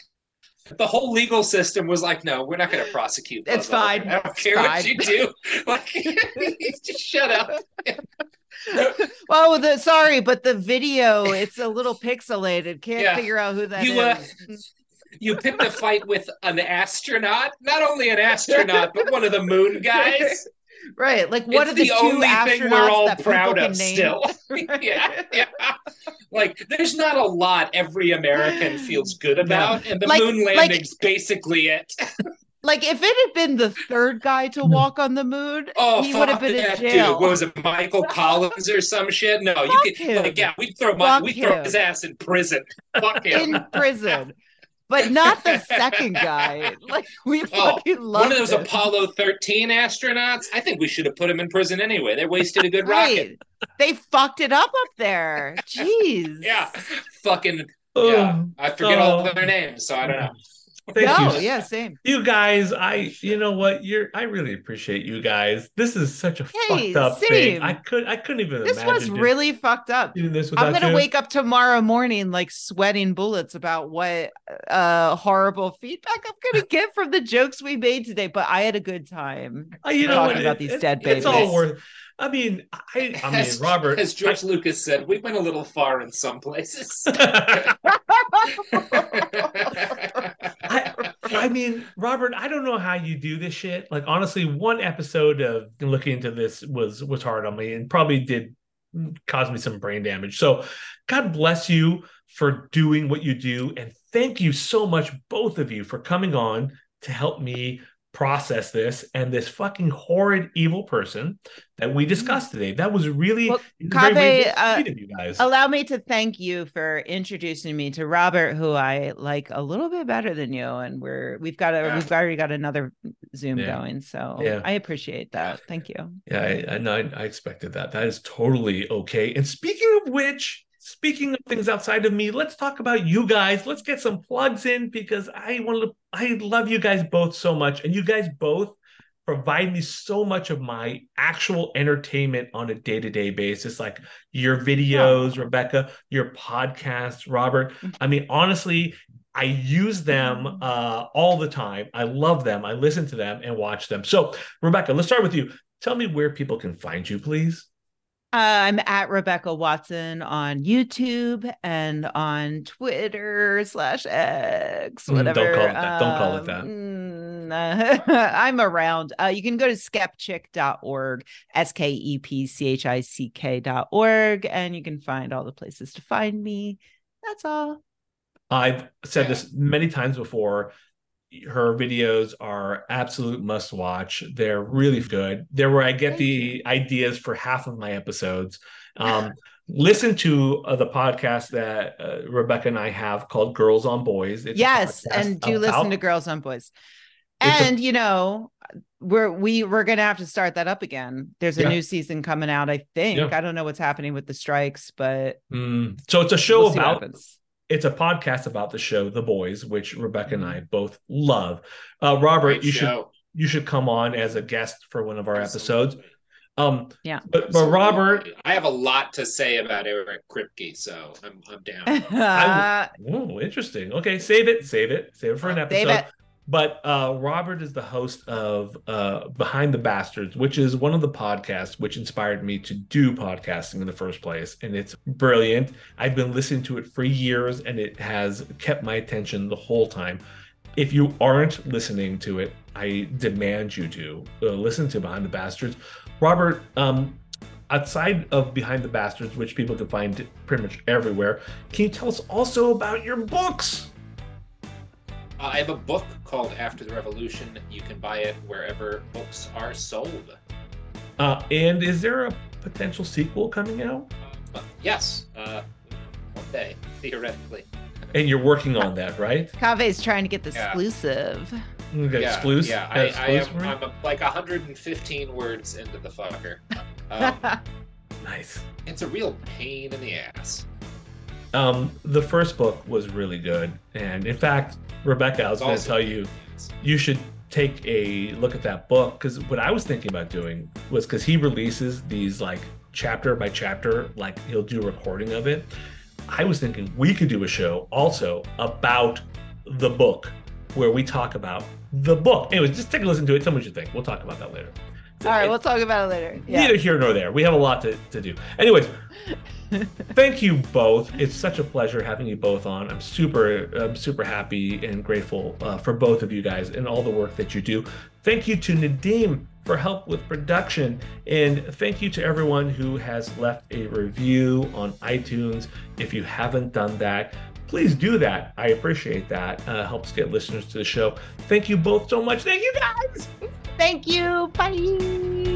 The whole legal system was like, no, we're not going to prosecute. Buzz It's fine. Aldrin. I don't It's care what you do. <laughs> Like, <laughs> just shut up. <laughs> oh, the sorry, but the video it's a little pixelated. Can't Yeah. figure out who that is. You, uh, You picked a fight with an astronaut, not only an astronaut, but one of the moon guys. <laughs> right? Like what it's are the, the only thing we're all proud of still. Right. <laughs> <laughs> yeah, yeah. Like, there's not a lot every American feels <gasps> good about, and the Like- moon like- landing's basically it. Like if it had been the third guy to hmm. walk on the moon, Oh, he would have been in jail. Dude. What was it, Michael Collins or some shit? No, you Fuck could him. like, yeah, we'd throw my, we'd throw his ass in prison. Fuck him. in prison. But <laughs> not the second guy. Like we Oh, fucking love One of those him. Apollo 13 astronauts. I think we should have put him in prison anyway. They wasted a good rocket. They fucked it up up there. <laughs> Jeez. Yeah, fucking Oh, yeah. I forget all oh. their names, so I don't know. Thank no, you. yeah, same. You guys, I you know what? You're I really appreciate you guys. This is such a Hey, fucked up thing. I could I couldn't even This was really fucked up. I'm gonna you. wake up tomorrow morning like sweating bullets about what uh horrible feedback I'm gonna <laughs> get from the jokes we made today. But I had a good time. Uh, you know talking what? about It- these it- dead It's all babies. worth. I mean, I I mean, As- Robert. As George Lucas said, we went a little far in some places. <laughs> <laughs> I, I mean, Robert, I don't know how you do this shit. Like, honestly, one episode of looking into this was was hard on me and probably did cause me some brain damage. So, God bless you for doing what you do, and thank you so much, both of you, for coming on to help me process this and this fucking horrid evil person that we discussed today. That was really Well, uh, you guys. Allow me to thank you for introducing me to Robert, who I like a little bit better than you, and we're we've got a Yeah. we've already got another Zoom Yeah. going, so Yeah. I appreciate that. Thank you. Yeah, I, I know. I, I expected that. That is totally okay. And speaking of which, speaking of things outside of me, let's talk about you guys. Let's get some plugs in because I want to. I love you guys both so much, and you guys both provide me so much of my actual entertainment on a day-to-day basis like your videos rebecca your podcast robert. I mean honestly i use them uh, all the time. I love them. I listen to them and watch them. So rebecca let's start with you. Tell me where people can find you please I'm at Rebecca Watson on YouTube and on Twitter slash X, Mm, don't whatever. call it that. Don't call it that. Um, mm, <laughs> I'm around. Uh, you can go to skepchick.org, S K E P C H I C K.org, and you can find all the places to find me. That's all. I've said this <laughs> many times before. Her videos are absolute must watch. They're really good. They're where I get the ideas for half of my episodes. Um, listen to uh, the podcast that uh, Rebecca and I have called Girls on Boys. It's yes, and do about- listen to Girls on Boys. It's a- And you know, we're we we're gonna have to start that up again. There's a Yeah. new season coming out, I think. Yeah. I don't know what's happening with the strikes, but Mm, so it's a show we'll about. It's a podcast about the show The Boys, which Rebecca and I both love. Uh, Robert, Great you should you should come on as a guest for one of our episodes. Um, Yeah. but but Robert, I have a lot to say about Eric Kripke, so I'm I'm down. <laughs> I Oh, interesting. Okay, save it, save it, save it for an Save episode. But uh, Robert is the host of uh, Behind the Bastards, which is one of the podcasts which inspired me to do podcasting in the first place. And it's brilliant. I've been listening to it for years and it has kept my attention the whole time. If you aren't listening to it, I demand you to uh, listen to Behind the Bastards. Robert, um, outside of Behind the Bastards, which people can find pretty much everywhere, can you tell us also about your books? Uh, I have a book called After the Revolution. You can buy it wherever books are sold. Uh, and is there a potential sequel coming out? But yes, uh, one day, theoretically. And you're working on that, right? Kaveh's trying to get the Yeah. exclusive. You got yeah, exclusive. yeah. I, I am. I'm a, like 115 words into the fucker. <laughs> Um, nice. it's a real pain in the ass. Um, the first book was really good, and in fact, Rebecca, I was going to tell you, you should take a look at that book because what I was thinking about doing was because he releases these like chapter by chapter, like he'll do a recording of it. I was thinking we could do a show also about the book where we talk about the book. Anyways, just take a listen to it. Tell me what you think. We'll talk about that later. All right, we'll talk about it later. Yeah. Neither here nor there. We have a lot to, to do. Anyways, thank you both. It's such a pleasure having you both on. I'm super, I'm super happy and grateful uh, for both of you guys and all the work that you do. Thank you to Nadim for help with production. And thank you to everyone who has left a review on iTunes. If you haven't done that, please do that. I appreciate that. Uh, helps get listeners to the show. Thank you both so much. Thank you guys. Thank you. Bye.